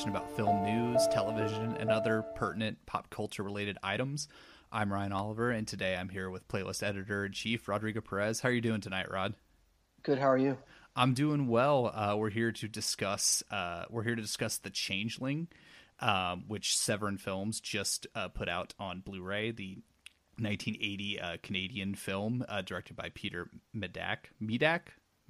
Discussion about film news, television, and other pertinent pop culture related items. I'm Ryan Oliver, and today I'm here with playlist editor in chief Rodrigo Perez. How are you doing tonight, Rod? Good. How are you? I'm doing well. Uh, we're here to discuss. Uh, we're here to discuss the Changeling, um, which Severin Films just uh, put out on Blu-ray. The 1980 uh, Canadian film uh, directed by Peter Medak. Medak.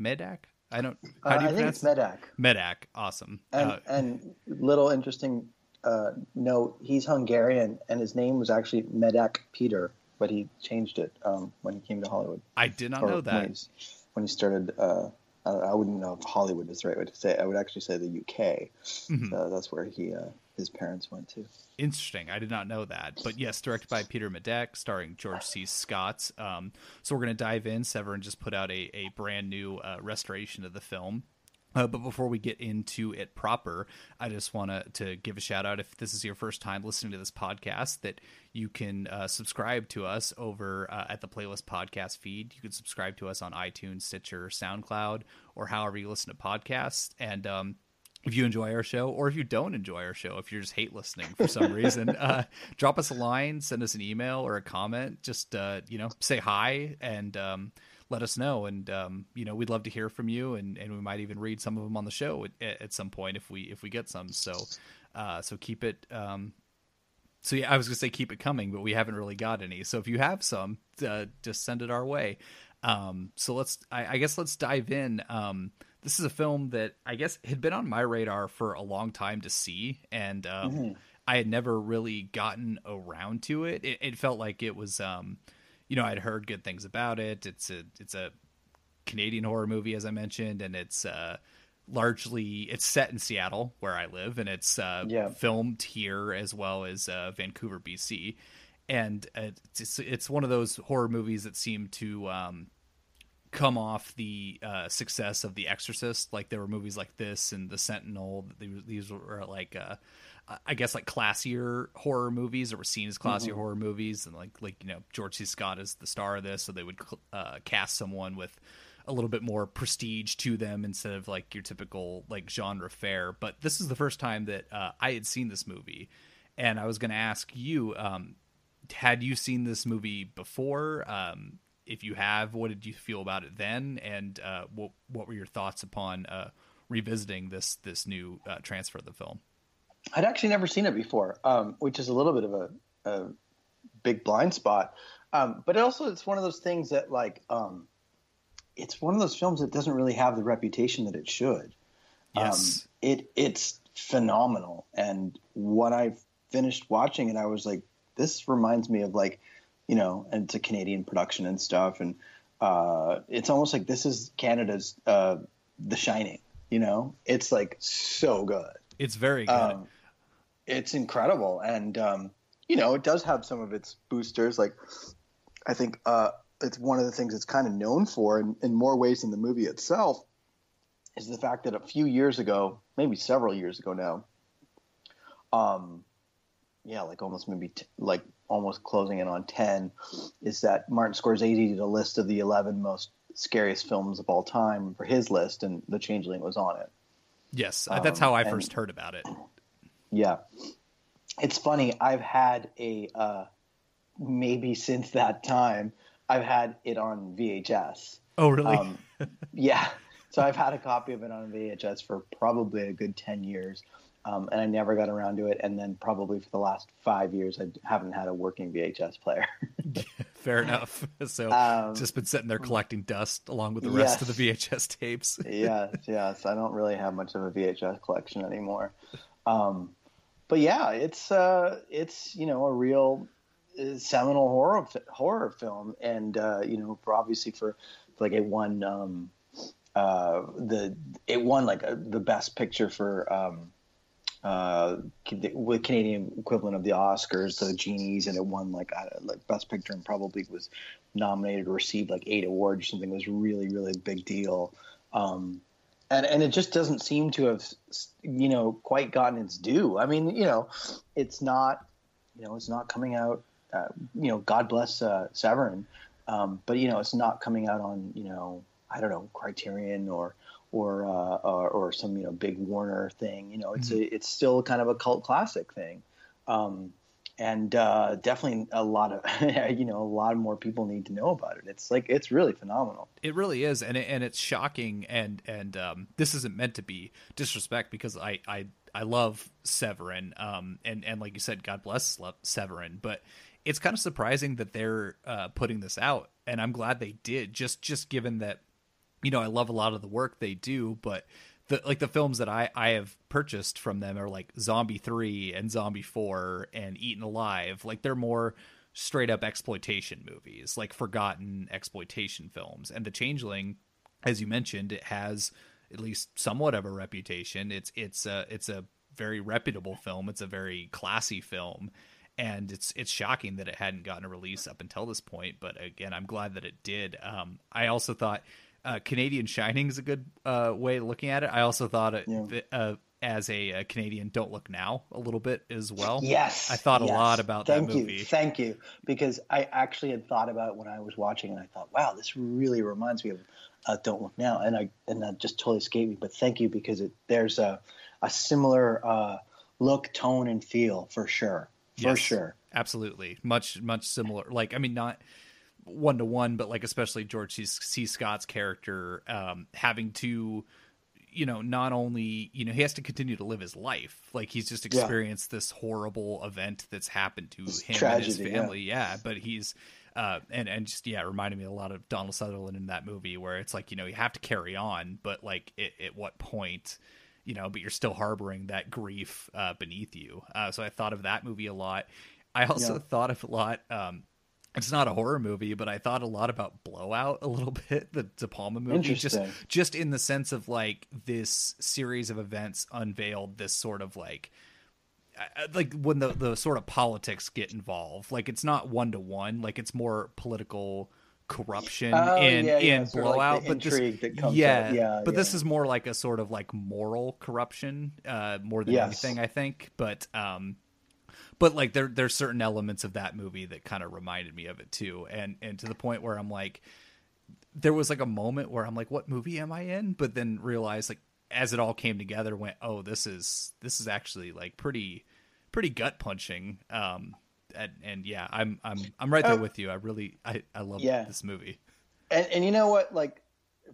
Medak. I don't. How do you Uh, I think it's Medak. Medak. Awesome. And Uh, and little interesting uh, note: he's Hungarian, and his name was actually Medak Peter, but he changed it um, when he came to Hollywood. I did not Or know When, that. when he started, uh, I, I wouldn't know if Hollywood is the right way to say it. I would actually say the UK. Mhm. So that's where he uh, his parents went to. Interesting. I did not know that. But yes, directed by Peter Medak, starring George C. Scott. Um, so we're going to dive in. Severin just put out a, a brand new uh, restoration of the film. Uh, but before we get into it proper, I just want to to give a shout out if this is your first time listening to this podcast that you can uh, subscribe to us over uh, at the playlist podcast feed. You can subscribe to us on iTunes, Stitcher, SoundCloud, or however you listen to podcasts. And um, if you enjoy our show or if you don't enjoy our show if you just hate listening for some reason uh, drop us a line send us an email or a comment just uh, you know say hi and um, let us know. And um, you know we'd love to hear from you and, and we might even read some of them on the show at, at some point if we if we get some. So uh, so keep it um, so yeah i was gonna say keep it coming but we haven't really got any. So if you have some uh, just send it our way. Um, so let's I, I guess let's dive in. Um, this is a film that I guess had been on my radar for a long time to see, and um, Mhm. I had never really gotten around to it. It, it felt like it was, um, you know, I'd heard good things about it. It's a it's a Canadian horror movie, as I mentioned, and it's uh, largely it's set in Seattle, where I live, and it's uh, Yeah. filmed here as well as uh, Vancouver, BC. And uh, it's it's one of those horror movies that seem to um, come off the uh, success of The Exorcist. Like there were movies like this and The Sentinel. These, were like, uh, I guess, like classier horror movies, or were seen as classier horror movies. And like, like you know, George C. Scott is the star of this, so they would uh, cast someone with a little bit more prestige to them instead of like your typical like genre fare. But this is the first time that uh, I had seen this movie, and I was going to ask you. Um, had you seen this movie before? Um, if you have, what did you feel about it then, and uh, what what were your thoughts upon uh, revisiting this this new uh, transfer of the film? I'd actually never seen it before, um, which is a little bit of a, a big blind spot. Um, but it also, it's one of those things that, like, um, it's one of those films that doesn't really have the reputation that it should. Yes, Um, it it's phenomenal, and when I finished watching it, I was like, this reminds me of like, you know, and it's a Canadian production and stuff, and uh, it's almost like this is Canada's uh, The Shining. You know, it's like so good. it's very good. Um, it's incredible, and um, you know, it does have some of its boosters. Like, I think uh, it's one of the things it's kind of known for, in, in more ways than the movie itself, is the fact that a few years ago, maybe several years ago now, um, yeah, like almost maybe t- like almost closing in on ten, is that Martin Scorsese did a list of the eleven most scariest films of all time for his list, and The Changeling was on it. yes, uh, that's um, how I and- first heard about it. Yeah. It's funny. I've had a, uh, maybe since that time, I've had it on VHS. Oh, really? Um, yeah. So I've had a copy of it on VHS for probably a good 10 years. Um, and I never got around to it. And then probably for the last five years, I haven't had a working VHS player. fair enough. So Um, just been sitting there collecting dust along with the rest of the VHS tapes. yes, yes. I don't really have much of a VHS collection anymore. Um, but yeah, it's uh, it's you know a real uh, seminal horror horror film, and uh, you know for obviously for like it won um, uh, the it won like a, the best picture for um, uh, with Canadian equivalent of the Oscars, the Genies, and it won like like best picture and probably was nominated or received like eight awards or something. It was really really a big deal. Um, and and it just doesn't seem to have you know quite gotten its due. I mean, you know, it's not you know it's not coming out. Uh, you know, God bless uh, Severin, um, but you know it's not coming out on you know I don't know Criterion or or uh, or, or, some you know big Warner thing. You know, it's mm-hmm. a, it's still kind of a cult classic thing. Um, and uh, definitely a lot of you know a lot more people need to know about it. It's like it's really phenomenal. It really is, and it, and it's shocking. And and um, this isn't meant to be disrespect because I I I love Severin. Um, and and like you said, God bless Severin, but it's kind of surprising that they're uh, putting this out, and I'm glad they did. Just just given that, you know, I love a lot of the work they do, but the like the films that I I have purchased from them are like Zombie 3 and Zombie 4 and Eaten Alive. Like they're more straight up exploitation movies, like forgotten exploitation films. And The Changeling, as you mentioned, it has at least somewhat of a reputation. It's it's a it's a very reputable film. It's a very classy film. And it's it's shocking that it hadn't gotten a release up until this point, but again, I'm glad that it did. Um, I also thought uh, Canadian Shining is a good uh, way of looking at it. I also thought it, yeah. uh, as a, a, Canadian Don't Look Now a little bit as well. Yes, I thought yes. a lot about Thank that movie. You. Thank you, because I actually had thought about when I was watching, and I thought, wow, this really reminds me of uh, Don't Look Now, and I and that just totally escaped me. But thank you because it, there's a a similar uh, look, tone, and feel for sure, for yes, sure, absolutely, much much similar. Like I mean, not one to one, but like especially George C. C. Scott's character um, having to, you know, not only you know he has to continue to live his life, like he's just experienced yeah. this horrible event that's happened to it's him tragedy, and his family. Yeah. yeah, but he's uh, and and just yeah, it reminded me a lot of Donald Sutherland in that movie, where it's like you know you have to carry on, but like it, at what point, you know, but you're still harboring that grief uh, beneath you. Uh, so I thought of that movie a lot. I also yeah. thought of a lot. Um, it's not a horror movie, but I thought a lot about Blowout a little bit, the De Palma movie, just just in the sense of like this series of events unveiled this sort of like uh, uh, like when the the sort of politics get involved. Like it's not one to one, like it's more political corruption oh, in yeah, yeah. in Blowout, like but this yeah, yeah, but this is more like a sort of like moral corruption uh, more than yes. anything, I think. But um, but like there there's certain elements of that movie that kind of reminded me of it too. And and to the point where i'm like there was like a moment where i'm like what movie am i in? But then realized like as it all came together went oh this is this is actually like pretty pretty gut punching um and, and yeah i'm i'm i'm right there uh, with you. I really i i love yeah. this movie. And and you know what? Like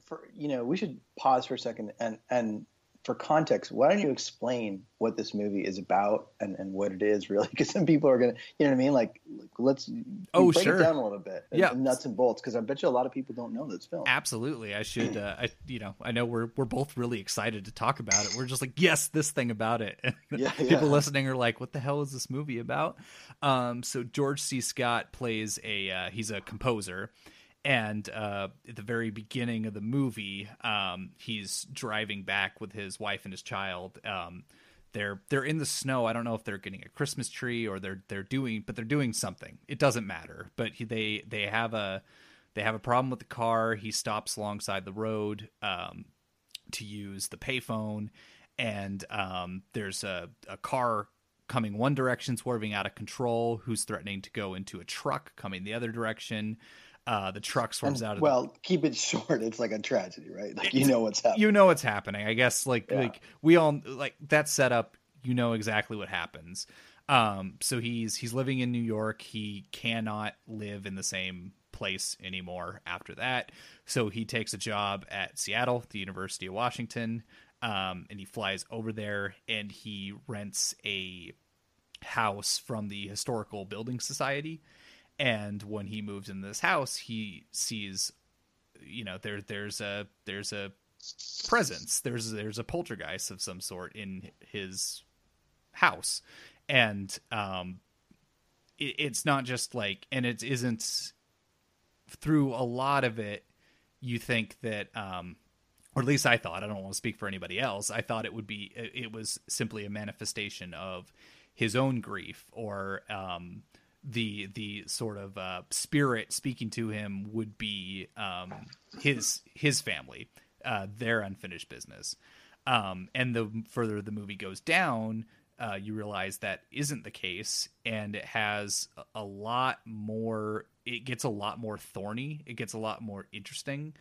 for you know we should pause for a second and and for context, why don't you explain what this movie is about and, and what it is really? Because some people are gonna, you know what I mean? Like, let's oh break sure it down a little bit, yeah, nuts and bolts. Because I bet you a lot of people don't know this film. Absolutely, I should. Uh, I you know I know we're we're both really excited to talk about it. We're just like yes, this thing about it. yeah, people yeah. listening are like, what the hell is this movie about? Um, so George C. Scott plays a uh, he's a composer and uh, at the very beginning of the movie, um, he's driving back with his wife and his child. Um, they're they're in the snow. I don't know if they're getting a Christmas tree or they're they're doing, but they're doing something. It doesn't matter. But he, they they have a they have a problem with the car. He stops alongside the road um, to use the payphone, and um, there's a, a car coming one direction, swerving out of control, who's threatening to go into a truck coming the other direction. Uh, the truck swarms and, out. Of well, the... keep it short. It's like a tragedy, right? Like you know what's happening. You know what's happening. I guess like yeah. like we all like that setup. You know exactly what happens. Um, so he's he's living in New York. He cannot live in the same place anymore after that. So he takes a job at Seattle, the University of Washington, um, and he flies over there and he rents a house from the Historical Building Society and when he moves in this house, he sees, you know, there there's a there's a presence. There's there's a poltergeist of some sort in his house, and um, it, it's not just like, and it isn't through a lot of it. You think that, um, or at least I thought. I don't want to speak for anybody else. I thought it would be. It was simply a manifestation of his own grief, or um, the the sort of uh, spirit speaking to him would be um, his his family, uh, their unfinished business. Um, and the further the movie goes down, uh, you realize that isn't the case, and it has a lot more. It gets a lot more thorny. It gets a lot more interesting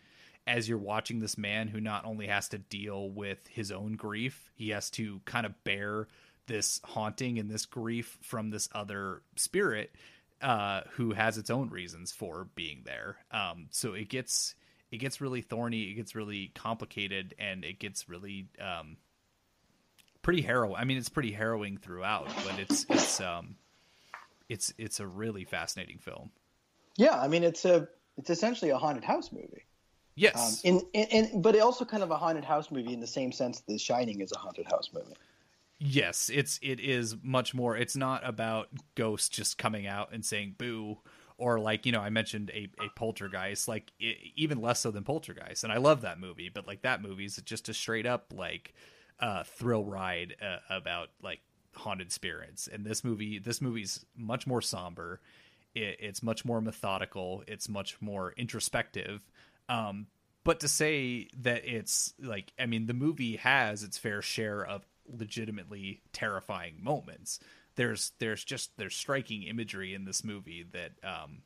as you're watching this man who not only has to deal with his own grief, he has to kind of bear this haunting and this grief from this other spirit uh, who has its own reasons for being there. Um, so it gets it gets really thorny, it gets really complicated, and it gets really um, pretty harrowing. I mean, it's pretty harrowing throughout, but it's it's um, it's it's a really fascinating film. Yeah, I mean, it's a it's essentially a haunted house movie. Yes, um, in, in, in but also kind of a haunted house movie in the same sense that The Shining is a haunted house movie. Yes, it's it is much more. It's not about ghosts just coming out and saying boo, or like you know I mentioned a, a poltergeist, like it, even less so than poltergeist. And I love that movie, but like that movie's just a straight up like uh, thrill ride uh, about like haunted spirits. And this movie, this movie's much more somber. It, it's much more methodical. It's much more introspective. Um, but to say that it's like, I mean, the movie has its fair share of legitimately terrifying moments. There's there's just there's striking imagery in this movie that um,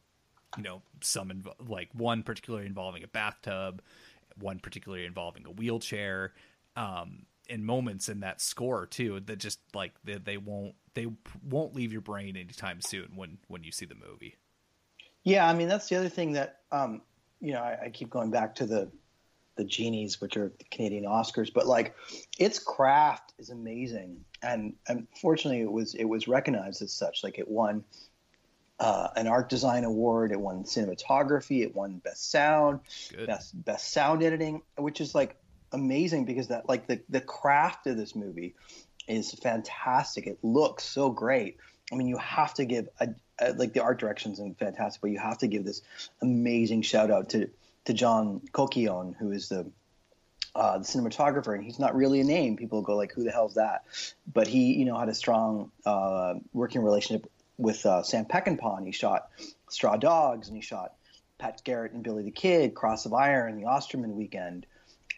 you know some inv- like one particularly involving a bathtub, one particularly involving a wheelchair, um, and moments in that score too that just like they, they won't they won't leave your brain anytime soon when when you see the movie. Yeah, I mean that's the other thing that um, you know I, I keep going back to the the Genies, which are the Canadian Oscars. But like, its craft is amazing, and unfortunately, it was it was recognized as such. Like, it won uh, an art design award, it won cinematography, it won best sound, Good. best best sound editing, which is like amazing because that like the the craft of this movie is fantastic. It looks so great. I mean, you have to give a, a, like the art directions and fantastic, but you have to give this amazing shout out to to John Coquillon, who is the uh, the cinematographer, and he's not really a name. People go like, "Who the hell's that?" But he, you know, had a strong uh, working relationship with uh, Sam Peckinpah. And He shot Straw Dogs, and he shot Pat Garrett and Billy the Kid, Cross of Iron, the Osterman Weekend,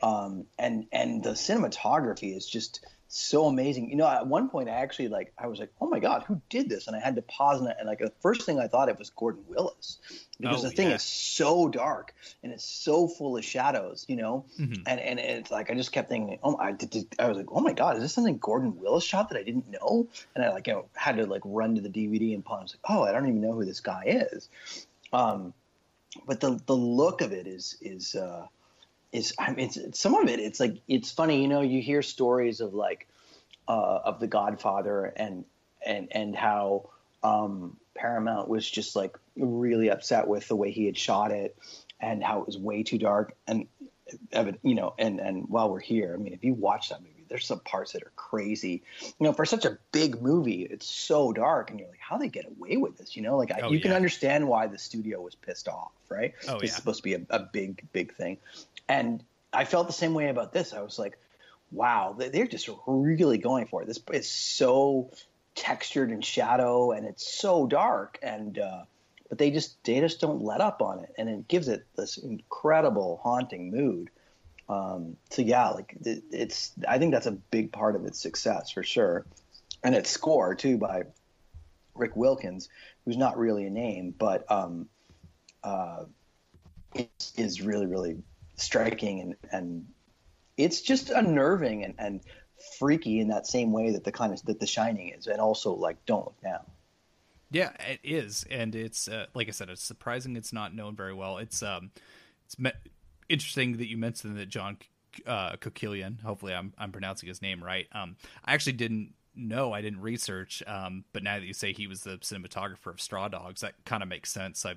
um, and and the cinematography is just so amazing. You know, at one point I actually like I was like, "Oh my god, who did this?" And I had to pause and, and like the first thing I thought it was Gordon Willis because oh, the thing yeah. is so dark and it's so full of shadows, you know. Mm-hmm. And and it's like I just kept thinking, "Oh, I did, did, I was like, "Oh my god, is this something Gordon Willis shot that I didn't know?" And I like you know, had to like run to the DVD and pause. I was like, "Oh, I don't even know who this guy is." Um, but the the look of it is is uh is I mean, it's, some of it. It's like it's funny, you know. You hear stories of like uh, of The Godfather and and and how um, Paramount was just like really upset with the way he had shot it and how it was way too dark and you know and and while we're here, I mean, if you watch that movie, there's some parts that are crazy. You know, for such a big movie, it's so dark, and you're like, how they get away with this? You know, like oh, you yeah. can understand why the studio was pissed off, right? Oh, it's yeah. supposed to be a, a big, big thing. And I felt the same way about this. I was like, wow, they're just really going for it. This is so textured and shadow and it's so dark and uh, but they just they just don't let up on it and it gives it this incredible haunting mood um, so yeah like it, it's i think that's a big part of its success for sure and its score too by rick wilkins who's not really a name but um, uh, is really really striking and, and it's just unnerving and, and freaky in that same way that the kind of that The Shining is, and also like Don't Look Now. Yeah, it is, and it's uh, like I said, it's surprising it's not known very well. It's um, it's me- interesting that you mentioned that John uh, Hopefully, I'm I'm pronouncing his name right. Um, I actually didn't know. I didn't research. Um, but now that you say he was the cinematographer of Straw Dogs, that kind of makes sense. I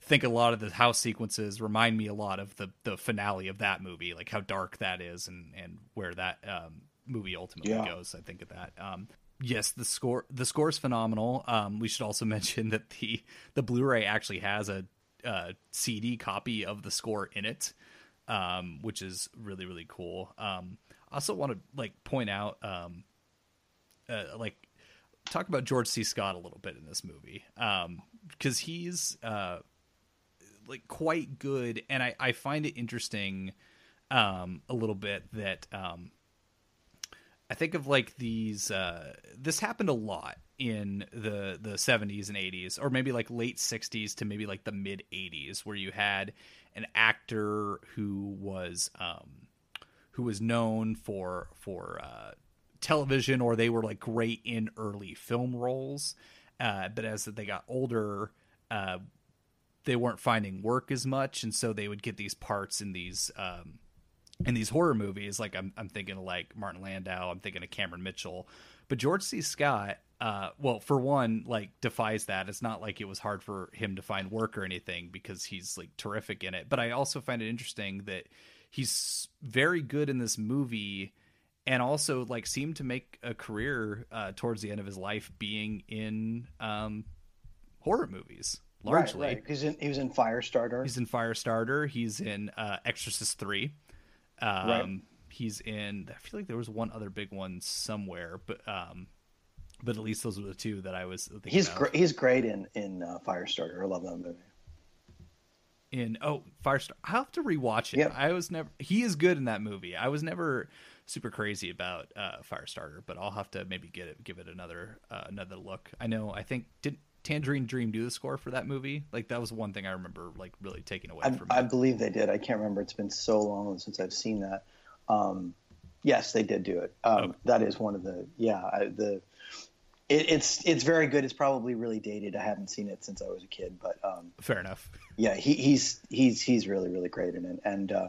think a lot of the house sequences remind me a lot of the the finale of that movie, like how dark that is and and where that um, movie ultimately yeah. goes. I think of that. Um, yes, the score the score is phenomenal. Um, we should also mention that the the Blu-ray actually has a, a CD copy of the score in it, um, which is really really cool. Um, I also want to like point out, um, uh, like talk about George C. Scott a little bit in this movie because um, he's uh, like quite good, and I I find it interesting um, a little bit that um, I think of like these. Uh, this happened a lot in the the 70s and 80s, or maybe like late 60s to maybe like the mid 80s, where you had an actor who was um, who was known for for uh, television, or they were like great in early film roles, uh, but as they got older. Uh, they weren't finding work as much, and so they would get these parts in these um, in these horror movies, like I'm, I'm thinking of like Martin Landau, I'm thinking of Cameron Mitchell, but George C. Scott, uh, well, for one, like defies that. It's not like it was hard for him to find work or anything because he's like terrific in it. But I also find it interesting that he's very good in this movie and also like seemed to make a career uh, towards the end of his life being in um, horror movies largely. Right, right. he was in Firestarter. He's in Firestarter. He's in uh, Exorcist Three. Um, right. He's in. I feel like there was one other big one somewhere, but um, but at least those were the two that I was. He's great. He's great in in uh, Firestarter. I love that movie. In oh Firestarter, I have to rewatch it. Yep. I was never. He is good in that movie. I was never super crazy about uh, Firestarter, but I'll have to maybe get it, give it another uh, another look. I know. I think did Tangerine Dream do the score for that movie? Like that was one thing I remember like really taking away I, from. I believe they did. I can't remember. It's been so long since I've seen that. Um, yes, they did do it. Um, okay. That is one of the yeah I, the. It, it's it's very good. It's probably really dated. I haven't seen it since I was a kid, but um, fair enough. Yeah, he, he's he's he's really really great in it, and uh,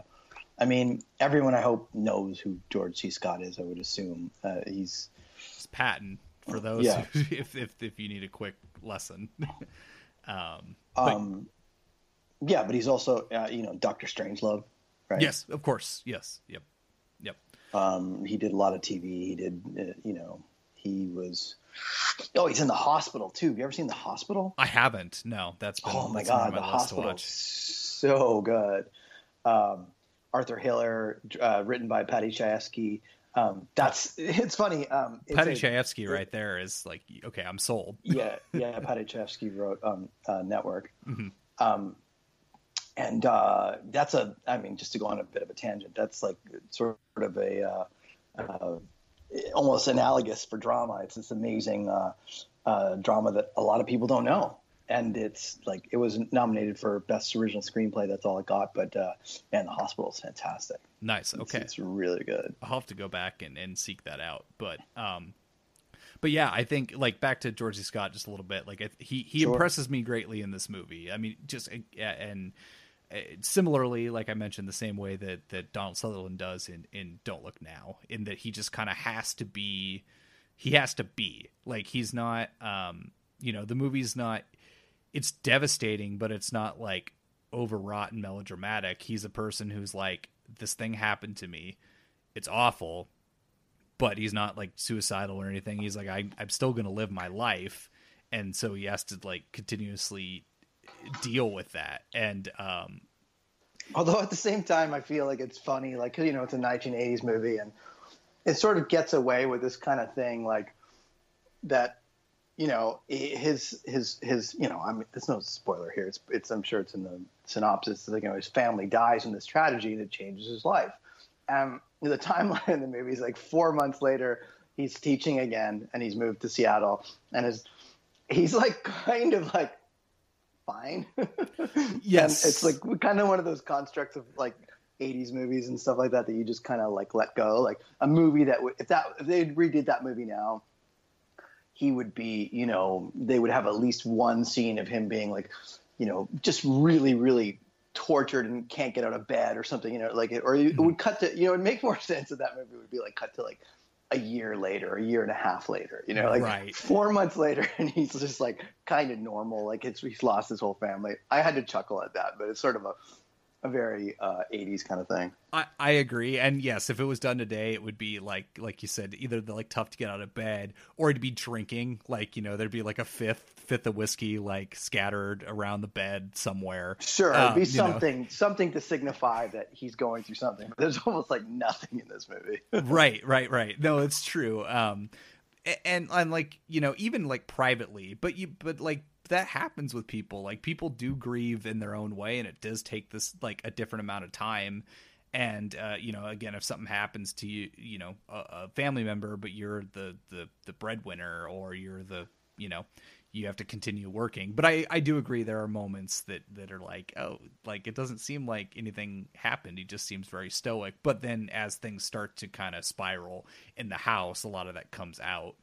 I mean everyone I hope knows who George C. Scott is. I would assume uh, he's. It's Patton for those yeah. if, if if you need a quick lesson. um, but, um, yeah, but he's also uh, you know Doctor Strangelove, right? Yes, of course. Yes. Yep. Yep. Um, he did a lot of TV. He did, uh, you know, he was. Oh, he's in the hospital too. Have you ever seen the hospital? I haven't. No, that's been, oh my god, my the hospital, so good. Um, Arthur Hiller, uh, written by Paddy Chayefsky. Um, that's it's funny. Um, it's Paddy Chayefsky right there is like, okay, I'm sold. yeah, yeah. Paddy Chayefsky wrote um, uh, Network, mm-hmm. um, and uh, that's a. I mean, just to go on a bit of a tangent, that's like sort of a uh, uh, almost analogous for drama. It's this amazing uh, uh, drama that a lot of people don't know and it's like it was nominated for best original screenplay. That's all it got, but uh, man, the hospital is fantastic. Nice. Okay, it's, it's, really good. I'll have to go back and, and seek that out. But um, but yeah, I think like back to George C. Scott just a little bit. Like he he sure. impresses me greatly in this movie. I mean, just and similarly, like I mentioned, the same way that that Donald Sutherland does in in Don't Look Now, in that he just kind of has to be. He has to be like he's not. Um, you know, the movie's not it's devastating, but it's not like overwrought and melodramatic. He's a person who's like, this thing happened to me. It's awful, but he's not like suicidal or anything. He's like, I, I'm still going to live my life. And so he has to like continuously deal with that. And, um, although at the same time, I feel like it's funny, like, you know, it's a 1980s movie and it sort of gets away with this kind of thing, like that you know his his his you know I mean there's no spoiler here. It's it's I'm sure it's in the synopsis. Like you know his family dies in this tragedy that changes his life. And the timeline in the movie is like four months later he's teaching again and he's moved to Seattle and his he's like kind of like fine. Yes. it's like kind of one of those constructs of like 80s movies and stuff like that that you just kind of like let go. Like a movie that would if that if they redid that movie now he would be, you know, they would have at least one scene of him being like, you know, just really, really tortured and can't get out of bed or something, you know, like, it, or it mm-hmm. would cut to, you know, it would make more sense that that movie would be like cut to like a year later, a year and a half later, you know, like Right. four months later, and he's just like kind of normal. Like it's, he's lost his whole family. I had to chuckle at that, but it's sort of a, a very uh, 80s kind of thing. I, I agree, and yes, if it was done today, it would be like like you said, either the, like tough to get out of bed, or it'd be drinking. Like you know, there'd be like a fifth fifth of whiskey like scattered around the bed somewhere. Sure, Um, it'd be you know. something, something to signify that he's going through something. But there's almost like nothing in this movie. right, right, right. No, it's true. Um, a- and and like you know, even like privately, but you but like that happens with people. Like people do grieve in their own way, and it does take this like a different amount of time. And uh, you know, again, if something happens to you, you know, a, a family member, but you're the the the breadwinner, or you're the you know you have to continue working. But I, I do agree there are moments that, that are like, oh, like it doesn't seem like anything happened. He just seems very stoic. But then as things start to kind of spiral in the house, a lot of that comes out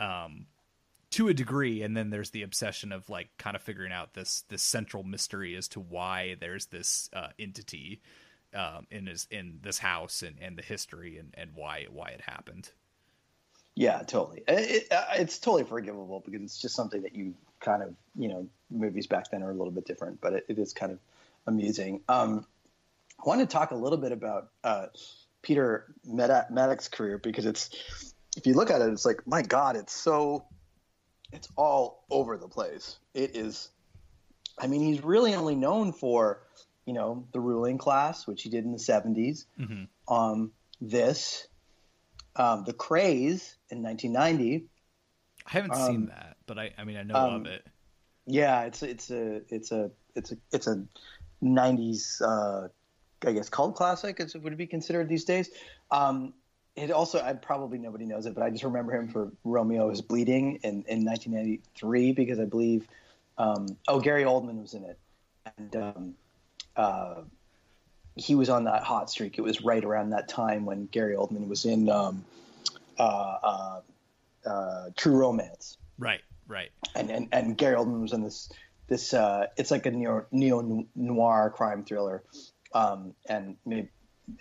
um, to a degree. And then there's the obsession of like kind of figuring out this this central mystery as to why there's this uh, entity um, in his in this house and, and the history and, and why why it happened. Yeah, totally. It, it, uh, it's totally forgivable because it's just something that you kind of, you know, movies back then are a little bit different, but it, it is kind of amusing. Um, I want to talk a little bit about uh, Peter Medak- Maddox's career because it's, if you look at it, it's like, my God, it's so, it's all over the place. It is, I mean, he's really only known for, you know, the ruling class, which he did in the 70s. Mm-hmm. Um, this, um, the Krays in 1990 I haven't Um, seen that, but I I mean I know um, of it. yeah it's it's a it's a it's a it's a 90s uh i guess cult classic as it would be considered these days um it also i probably nobody knows it but i just remember him for romeo is bleeding in in 1993 because i believe um oh gary oldman was in it. And um uh he was on that hot streak. It was right around that time when gary oldman was in um uh uh, uh true romance. Right, right. and, and and Gary Oldman was in this this uh, it's like a neo neo noir crime thriller, um, and maybe,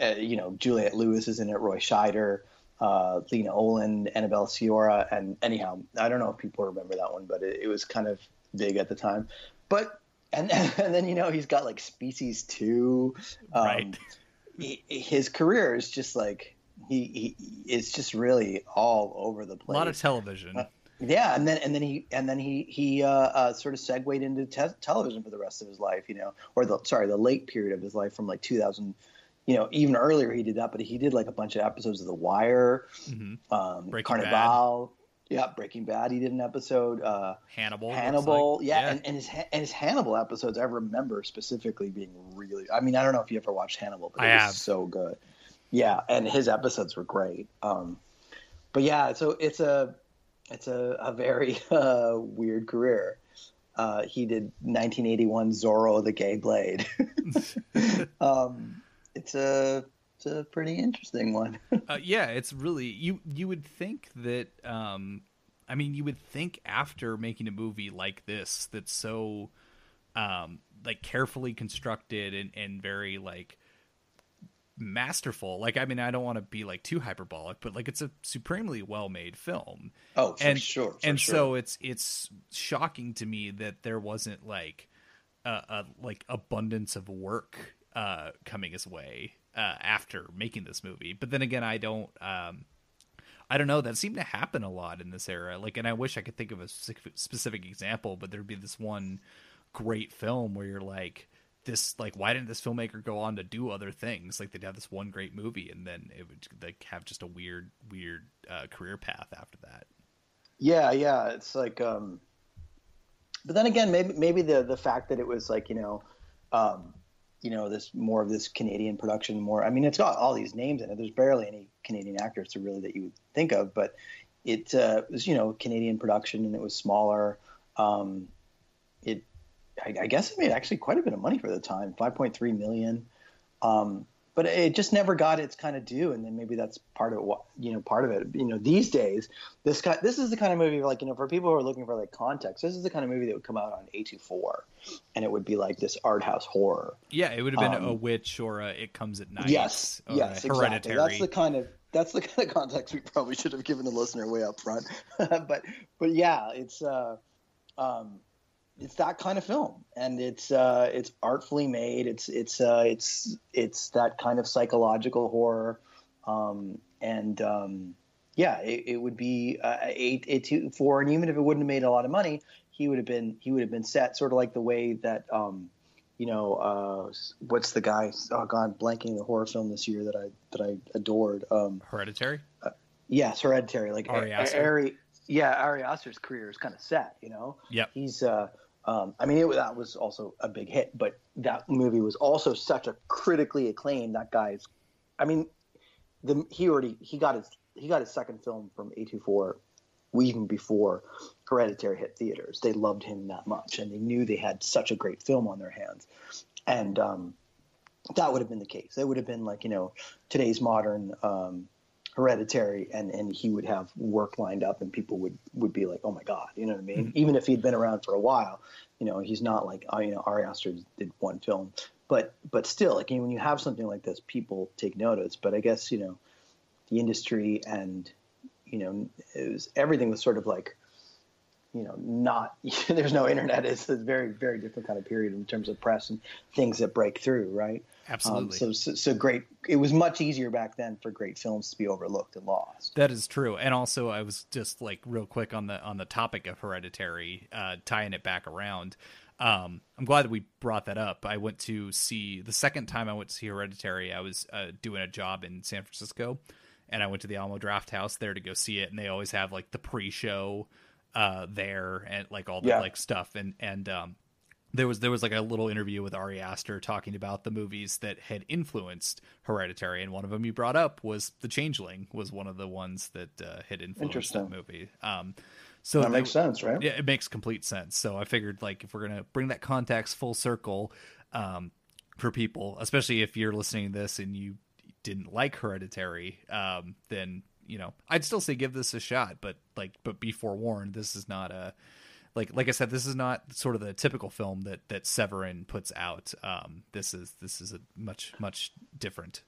uh, you know Juliette Lewis is in it, Roy Scheider, uh, Lena Olin, Annabella Sciorra, and anyhow I don't know if people remember that one, but it, it was kind of big at the time, but. And, and then you know he's got like Species Two, um, Right. he- his career is just like he, he it's just really all over the place. A lot of television. Uh, yeah, and then and then he and then he he uh, uh, sort of segued into te- television for the rest of his life, you know, or the sorry the late period of his life from like 2000, you know, even earlier he did that, but he did like a bunch of episodes of The Wire, hmm um, Breaking Carnival, yeah, Breaking Bad. He did an episode, uh, Hannibal. Hannibal, like. yeah, And, and his and his Hannibal episodes I remember specifically being really. I mean, I don't know if you ever watched Hannibal, but it I was have. so good. Yeah, and his episodes were great. Um, but yeah, so it's a it's a, a very uh, weird career. Uh, he did 1981 Zorro the Gay Blade. um, it's a it's a pretty interesting one. uh, yeah, it's really you. You would think that. Um, I mean, you would think after making a movie like this, that's so, um, like carefully constructed and and very like masterful. Like, I mean, I don't want to be like too hyperbolic, but like it's a supremely well made film. oh, for and sure. for and sure. so it's it's shocking to me that there wasn't like a, a like abundance of work uh coming his way uh after making this movie. But then again i don't um i don't know. That seemed to happen a lot in this era. Like and i wish i could think of a specific, example but there'd be this one great film where you're like this like why didn't this filmmaker go on to do other things? Like they'd have this one great movie and then it would like have just a weird weird uh, career path after that. Yeah, yeah, it's like, um, but then again, maybe maybe the the fact that it was like you know, um, you know, this more of this Canadian production, more. I mean, it's got all these names in it. There's barely any Canadian actors to really that you would think of, but it uh, was you know Canadian production and it was smaller. Um, it, I, I guess it made actually quite a bit of money for the time, 5.3 million. Um, but it just never got its kind of due, and then maybe that's part of what you know, part of it. You know, these days, this kind, this is the kind of movie like you know, for people who are looking for like context, this is the kind of movie that would come out on A24, and it would be like this art house horror. Yeah, it would have been Um, a witch or a It Comes at Night. yes, yes, exactly. That's the kind of that's the kind of context we probably should have given the listener way up front. but but yeah, it's uh, um, it's that kind of film, and it's uh, it's artfully made. It's it's uh, it's it's that kind of psychological horror, um, and um, yeah, it, it, would be uh, eight eight two four, and even if it wouldn't have made a lot of money, he would have been he would have been set sort of like the way that um, you know, uh, what's the guy? Oh God, blanking the horror film this year that I that I adored. Um, Hereditary. Uh, yes, Hereditary. Like Ari Aster. Ari, yeah, Ari Aster's career is kind of set. You know. Yeah. He's. Uh, um, I mean, it, that was also a big hit, but that movie was also such a critically acclaimed. That guy's. I mean, the he already he got his he got his second film from A24 even before Hereditary hit theaters. They loved him that much, and they knew they had such a great film on their hands. And um, that would have been the case. It would have been like you know today's modern um, Hereditary, and and he would have work lined up, and people would would be like, oh my god, you know what I mean? Mm-hmm. Even if he'd been around for a while, you know, he's not like oh, you know Ari Aster did one film, but but still, like when you have something like this, people take notice. But I guess you know the industry and you know, it was everything was sort of like, you know, not there's no internet. It's a very very different kind of period in terms of press and things that break through, right? Absolutely. Um, so, so, so great. It was much easier back then for great films to be overlooked and lost. That is true. And also, I was just like real quick on the on the topic of Hereditary, uh, tying it back around. Um, I'm glad that we brought that up. I went to see the second time I went to see Hereditary. I was uh, doing a job in San Francisco, and I went to the Alamo Drafthouse there to go see it, and they always have like the pre-show uh, there and like all the yeah. like stuff, and and um, there was there was like a little interview with Ari Aster talking about the movies that had influenced Hereditary, and one of them you brought up was The Changeling was one of the ones that uh, had influenced that movie. Um, so that makes sense, right? Yeah, it makes complete sense. So I figured like if we're gonna bring that context full circle. Um, for people, especially if you're listening to this and you didn't like Hereditary, um, then you know I'd still say give this a shot. But like, but be forewarned, this is not a like like I said, this is not sort of the typical film that that Severin puts out. Um, this is this is a much much different.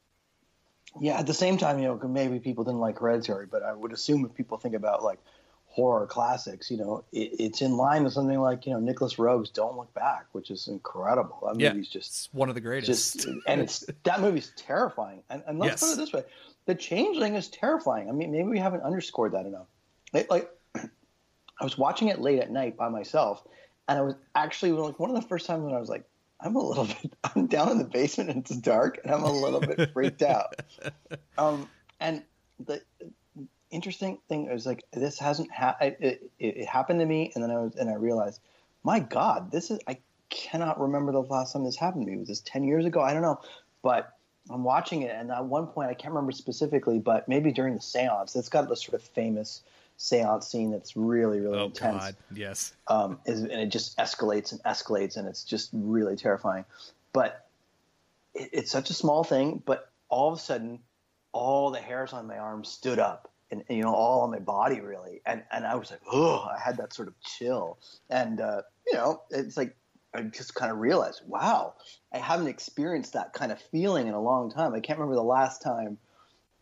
Yeah, at the same time, you know, maybe people didn't like Hereditary, but I would assume if people think about like horror classics, you know, it, it's in line with something like you know Nicolas Roeg's "Don't Look Back," which is incredible. That yeah, movie's just one of the greatest. Just, and it's that movie's terrifying. And, and let's yes. put it this way: the Changeling is terrifying. I mean, maybe we haven't underscored that enough. It, like, I was watching it late at night by myself, and I was actually like one of the first times when I was like, I'm a little bit, I'm down in the basement and it's dark, and I'm a little bit freaked out. Um, and the interesting thing is like this hasn't ha- it, it, it, happened to me and then I was and I realized my god this is I cannot remember the last time this happened to me. Was this 10 years ago? I don't know. But I'm watching it and at one point I can't remember specifically but maybe during the seance it's got this sort of famous seance scene that's really really oh, intense. God. yes. Um, is, and it just escalates and escalates and it's just really terrifying. But it, it's such a small thing but all of a sudden all the hairs on my arm stood up and, you know all on my body really. And and i was like oh i had that sort of chill. And uh, you know it's like i just kind of realized wow i haven't experienced that kind of feeling in a long time. I can't remember the last time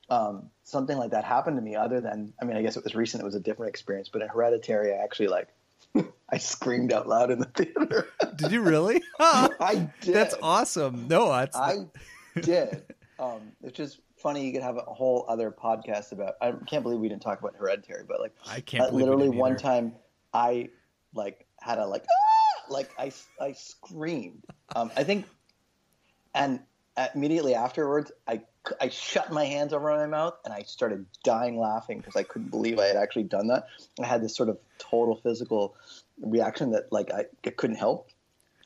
um, something like that happened to me other than i mean i guess it was recent it was a different experience but in hereditary i actually like I screamed out loud in the theater. did you really? I did. That's awesome. No, that's I did. Um, which is funny you could have a whole other podcast about i can't believe we didn't talk about hereditary but like i can't uh, literally one time i like had a like ah! like i i screamed um i think and immediately afterwards i i shut my hands over my mouth and i started dying laughing because i couldn't believe i had actually done that i had this sort of total physical reaction that like i, couldn't help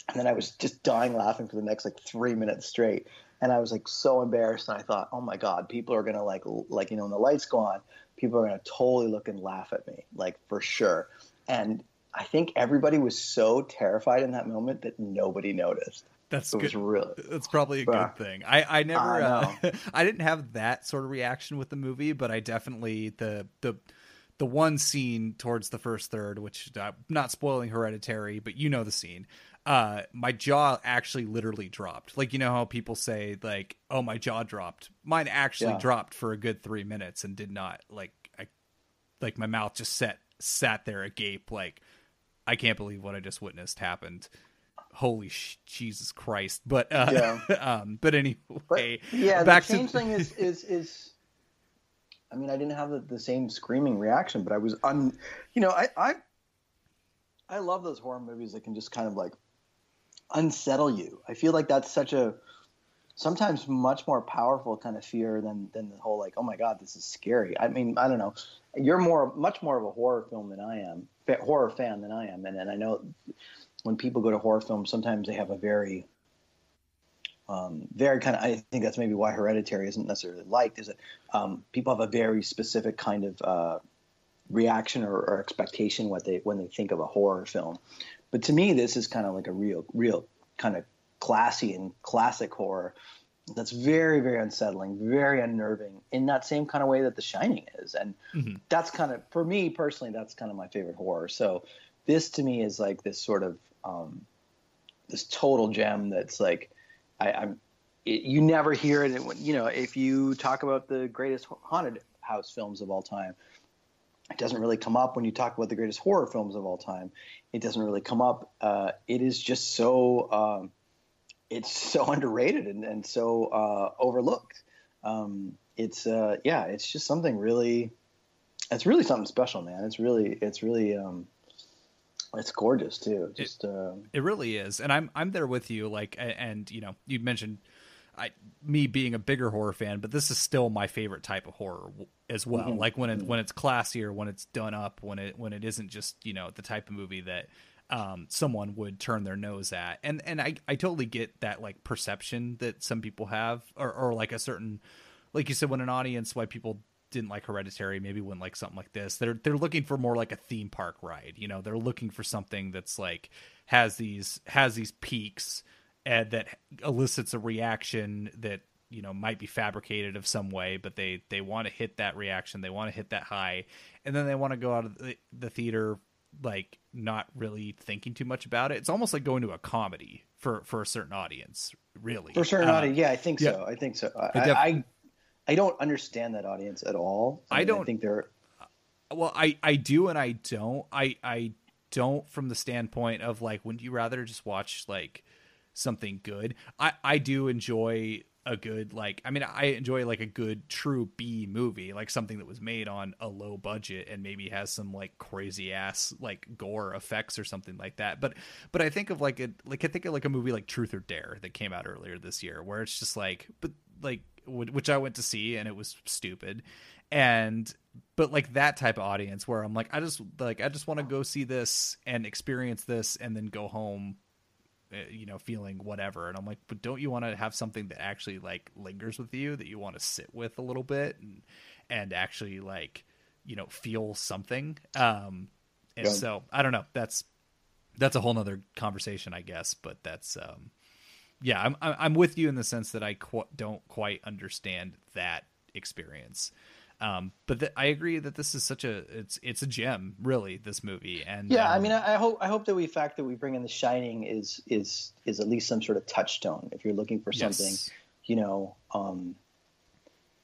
and then i was just dying laughing for the next like three minutes straight and I was like so embarrassed. And I thought, oh my god, people are gonna like like you know when the lights go on, people are gonna totally look and laugh at me, like for sure. And I think everybody was so terrified in that moment that nobody noticed. That's it good. Really, That's probably a good thing. I I never I, uh, I didn't have that sort of reaction with the movie, but I definitely the the the one scene towards the first third, which uh, not spoiling Hereditary, but you know the scene. uh, my jaw actually literally dropped. Like you know how people say like, "Oh, my jaw dropped." Mine actually Yeah. dropped for a good three minutes and did not like I like my mouth just set sat there agape like I can't believe what I just witnessed happened. Holy sh- Jesus Christ! But uh, um, but anyway, But yeah, back the to thing is is is. I mean, I didn't have the, the same screaming reaction, but I was un. You know, I I I love those horror movies that can just kind of like unsettle you. I feel like that's such a sometimes much more powerful kind of fear than than the whole like, oh my god, this is scary. I mean, I don't know. You're more much more of a horror film than I am, horror fan than I am, and and I know when people go to horror films, sometimes they have a very um, very kind of. I think that's maybe why Hereditary isn't necessarily liked. Is that um, people have a very specific kind of uh, reaction or, or expectation what they when they think of a horror film. But to me, this is kind of like a real, real kind of classy and classic horror that's very, very unsettling, very unnerving in that same kind of way that The Shining is. And that's kind of, for me personally, that's kind of my favorite horror. So this to me is like this sort of, um, this total gem that's like, I, it, you never hear it. You know, if you talk about the greatest haunted house films of all time, it doesn't really come up when you talk about the greatest horror films of all time. It doesn't really come up. Uh, it is just so um, it's so underrated and, and so uh, overlooked. Um, it's uh, yeah, it's just something really. It's really something special, man. It's really it's really um, it's gorgeous too. Just uh, It really is, and I'm I'm there with you. Like, and you know, you mentioned I me being a bigger horror fan, but this is still my favorite type of horror as well. Mm-hmm. Like when it when it's classier, when it's done up, when it when it isn't just you know the type of movie that um, someone would turn their nose at. And and I I totally get that like perception that some people have, or or like a certain, like you said, when an audience, why people didn't like Hereditary, maybe wouldn't like something like this. They're they're looking for more like a theme park ride. You know, they're looking for something that's like has these has these peaks and that elicits a reaction that you know might be fabricated of some way, but they they want to hit that reaction. They want to hit that high, and then they want to go out of the, the theater like not really thinking too much about it. It's almost like going to a comedy for for a certain audience, really. for certain Uh, audience, yeah, I think yeah. so. I think so. I, I def- I I don't understand that audience at all. I mean, don't- I think they're uh, well i i do and i don't. I i don't from the standpoint of like wouldn't you rather just watch like something good? I i do enjoy a good like i mean i enjoy like a good true b movie like something that was made on a low budget and maybe has some like crazy ass like gore effects or something like that. But but i think of like a like i think of like a movie like truth or dare that came out earlier this year where it's just like but like which i went to see and it was stupid. And but like that type of audience where i'm like i just like i just want to go see this and experience this and then go home uh, you know feeling whatever. And i'm like but don't you want to have something that actually like lingers with you that you want to sit with a little bit and and actually like you know feel something? Um and Yeah. so i don't know. That's that's a whole nother conversation i guess but that's um yeah i'm i'm with you in the sense that i qu- don't quite understand that experience um but th- i agree that this is such a it's it's a gem really this movie and Yeah, I um, mean, I, I hope I hope that we fact that we bring in The Shining is is is at least some sort of touchstone. If you're looking for something, yes. you know, um,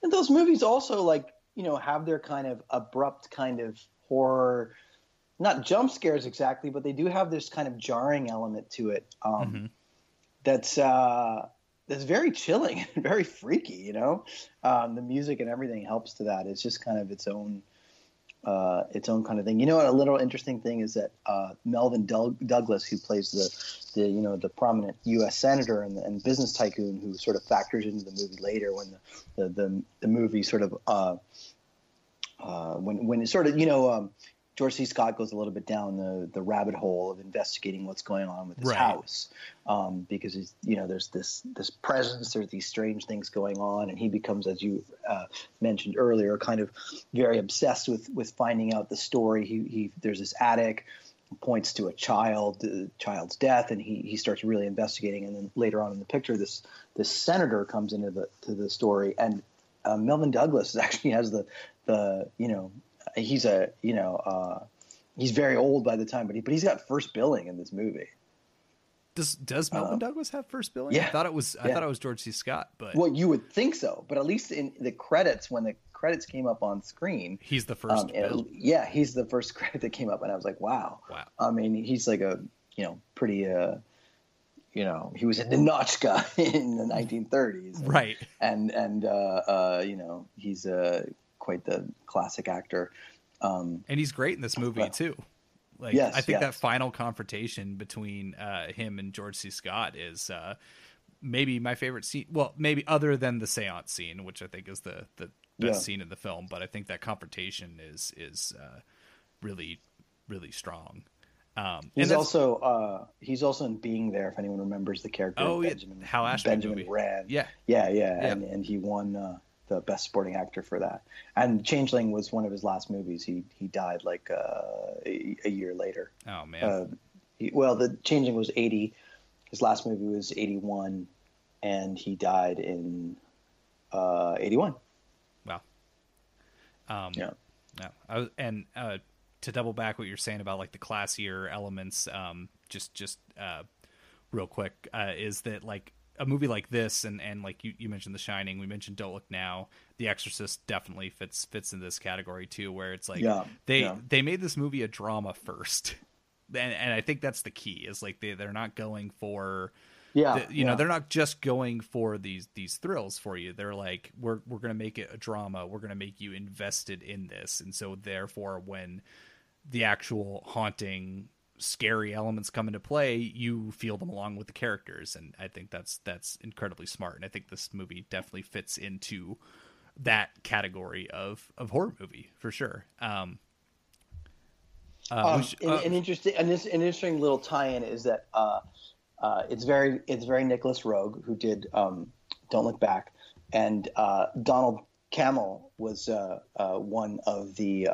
and those movies also like you know have their kind of abrupt kind of horror, not jump scares exactly, but they do have this kind of jarring element to it. Um, Mhm. That's uh, that's very chilling and very freaky. You know, um, the music and everything helps to that. It's just kind of its own uh, its own kind of thing. You know, a little interesting thing is that uh, Melvyn Doug- Douglas, who plays the, the you know the prominent U.S. senator and, and business tycoon, who sort of factors into the movie later when the the, the, the movie sort of uh, uh, when when it sort of you know um, George C. Scott goes a little bit down the the rabbit hole of investigating what's going on with his Right. house um, because he's you know there's this this presence, there's these strange things going on, and he becomes, as you uh, mentioned earlier, kind of very obsessed with with finding out the story. He, he there's this attic points to a child, the child's death, and he, he starts really investigating. And then later on in the picture, this this senator comes into the to the story, and uh, Melvyn Douglas actually has the the you know he's a you know uh, he's very old by the time, but he but he's got first billing in this movie. Does Does Melvyn Um, Douglas have first billing? yeah, I thought it was. I yeah. thought it was George C. Scott, but Well, you would think so, but at least in the credits, when the credits came up on screen, he's the first um, it- yeah, he's the first credit that came up, and I was like, wow. Wow. I mean, he's like a you know pretty uh, you know, he was in the Ninotchka in the 1930s, Right. and and uh, uh, you know, he's uh, quite the classic actor. Um, and he's great in this movie Well, too. Like yes, I think that final confrontation between uh, him and George C. Scott is uh, maybe my favorite scene. Well, maybe other than the séance scene, which I think is the the best Yeah. scene in the film. But I think that confrontation is is uh, really really strong. Um, He's also uh, he's also in Being There. If anyone remembers the character, Oh, yeah, Benjamin Hal Ashby Benjamin movie. Rand. yeah yeah, yeah, Yeah. and and he won uh, the best supporting actor for that. And Changeling was one of his last movies. He he died like uh, a, a year later. oh man Uh, he, well, the Changeling was eighty. His last movie was eighty one, and he died in uh, eighty one. wow. Um, Yeah. Was, and uh, to double back what you're saying about like the classier elements, um, just just uh, real quick, uh, is that like a movie like this, and and like you, you mentioned The Shining, we mentioned Don't Look Now, The Exorcist definitely fits fits in this category too, where it's like Yeah, they yeah. they made this movie a drama first, and and I think that's the key is like they they're not going for Yeah, the- you know they're not just going for these these thrills for you. They're like we're we're going to make it a drama. We're going to make you invested in this. And so therefore when the actual haunting scary elements come into play you feel them along with the characters and i think that's that's incredibly smart and i think this movie definitely fits into that category of of horror movie for sure um uh, Um, should- an, uh, an interesting, an, an interesting little tie-in is that uh, uh, it's very, it's very Nicolas Roeg who did um, "Don't Look Back," and uh, Donald Cammell was uh, uh, one of the.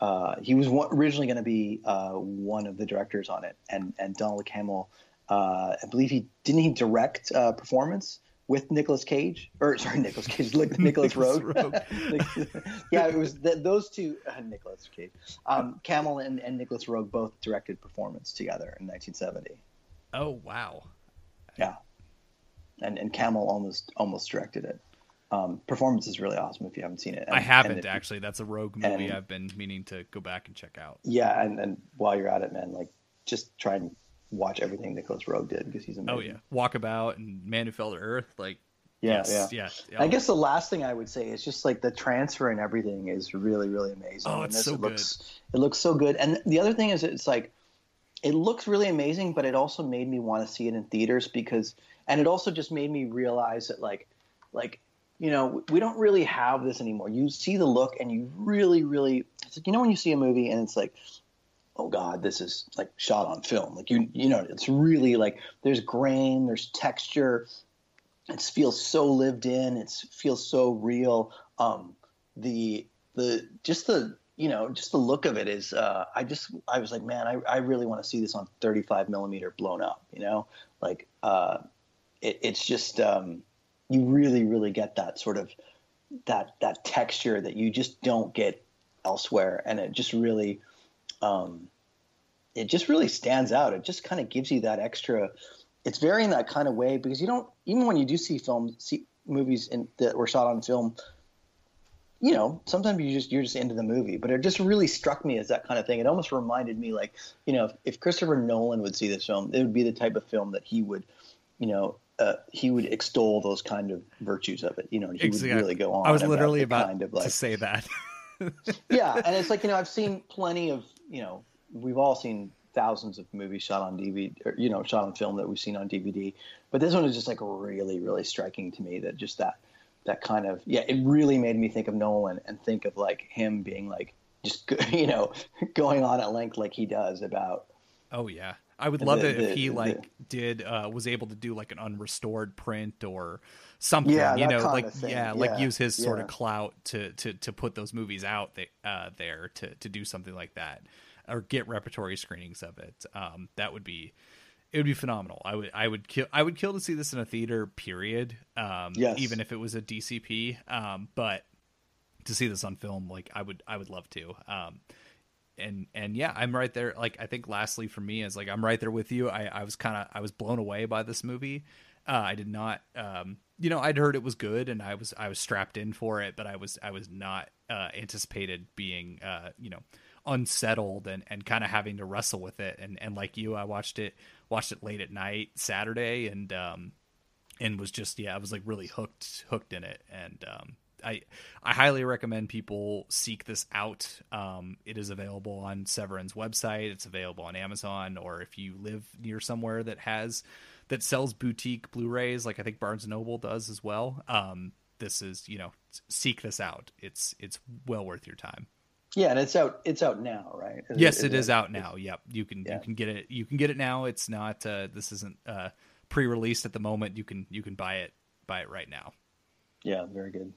Uh, he was one, originally going to be uh, one of the directors on it, and and Donald Cammell, uh, I believe he didn't he direct uh, performance with Nicolas Cage or sorry Nicolas Cage, Nicholas Nicolas Roeg. Roeg. yeah, it was th- those two. Uh, Nicolas Cage, um, Cammell and, and Nicolas Roeg both directed performance together in 1970. oh wow Yeah, and and Cammell almost almost directed it. Um, performance is really awesome if you haven't seen it. And- i haven't you- actually that's a Roeg movie and- i've been meaning to go back and check out Yeah, and, and while you're at it, man, like just try and watch everything Nicolas Roeg did because he's amazing. Oh yeah, Walkabout and Man Who Fell to Earth. Like yeah, yes, yeah. yeah. I guess the last thing I would say is just like the transfer and everything is really, really amazing. Oh, And it's this, so it looks, It looks so good. And the other thing is, it's like, it looks really amazing, but it also made me want to see it in theaters because, and it also just made me realize that like, like, you know, we don't really have this anymore. You see the look, and you really, really, it's like you know when you see a movie and it's like, oh god, this is like shot on film. Like you, you know, it's really like there's grain, there's texture, it feels so lived in it feels so real um the the just the you know just the look of it is uh i just i was like man i, I really want to see this on 35 millimeter blown up you know like uh it, it's just um you really really get that sort of that that texture that you just don't get elsewhere. And it just really um it just really stands out. It just kind of gives you that extra it's very in that kind of way because you don't even when you do see films see movies in, that were shot on film you know sometimes you just you're just into the movie. But it just really struck me as that kind of thing. It almost reminded me like you know if, if christopher nolan would see this film it would be the type of film that he would you know uh, he would extol those kind of virtues of it you know he Exactly. would really go on I was literally the about kind of to say that. yeah, and it's like you know I've seen plenty of you know we've all seen thousands of movies shot on DVD or you know shot on film that we've seen on DVD, but this one is just like really really striking to me that just that that kind of yeah it really made me think of Nolan and think of like him being like just you know going on at length like he does about oh yeah, I would love The- it if the- he the- like did uh was able to do like an unrestored print or something. Yeah, you know, like thing. yeah, like use his sort yeah. of clout to to to put those movies out uh, there to to do something like that or get repertory screenings of it. Um, that would be. It would be phenomenal. I would, I would kill, I would kill to see this in a theater. Period. Um, Yes. even if it was a DCP. Um, but to see this on film, like I would, I would love to. Um, and and yeah, I'm right there. Like I think lastly for me is like I'm right there with you. I I was kind of I was blown away by this movie. Uh, I did not, um, you know, I'd heard it was good, and I was I was strapped in for it, but I was I was not uh, anticipated being, uh, you know, unsettled and, and kind of having to wrestle with it. And and like you, I watched it watched it late at night Saturday, and um, and was just yeah, I was like really hooked hooked in it, and um, I I highly recommend people seek this out. Um, it is available on Severin's website. It's available on Amazon, or if you live near somewhere that has that sells boutique Blu-rays, like I think Barnes Noble does as well. Um, this is you know seek this out. It's it's well worth your time. Yeah, and it's out. It's out now, right? Is yes, it, is it is out now. Yep, you can yeah. you can get it. You can get it now. It's not. Uh, this isn't uh, pre-released at the moment. You can you can buy it buy it right now. Yeah, very good.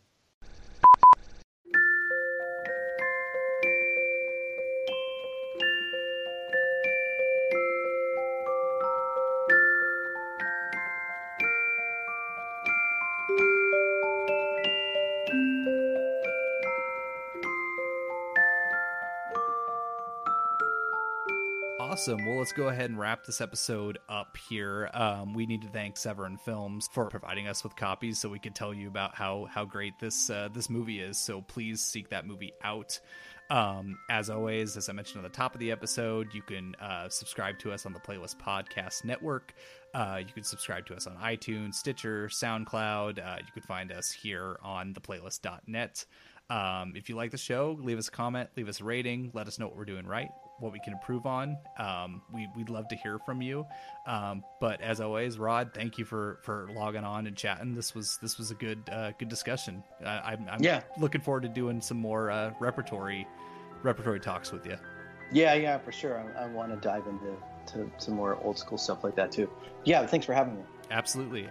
Awesome. Well, let's go ahead and wrap this episode up here. Um, we need to thank Severin Films for providing us with copies so we could tell you about how how great this uh, this movie is. So please seek that movie out. Um, as always, as I mentioned at the top of the episode, you can uh, subscribe to us on the Playlist Podcast Network. Uh, you can subscribe to us on iTunes, Stitcher, SoundCloud. Uh, you can find us here on theplaylist.net. Um, if you like the show, leave us a comment, leave us a rating, let us know what we're doing right what we can improve on. Um, we, we'd love to hear from you. Um, but as always, Rod, thank you for, for logging on and chatting. This was this was a good uh, good discussion. I'm, I'm yeah. looking forward to doing some more uh, repertory repertory talks with you. Yeah, yeah, for sure. I, I want to dive into to some more old school stuff like that too. Yeah, thanks for having me. Absolutely.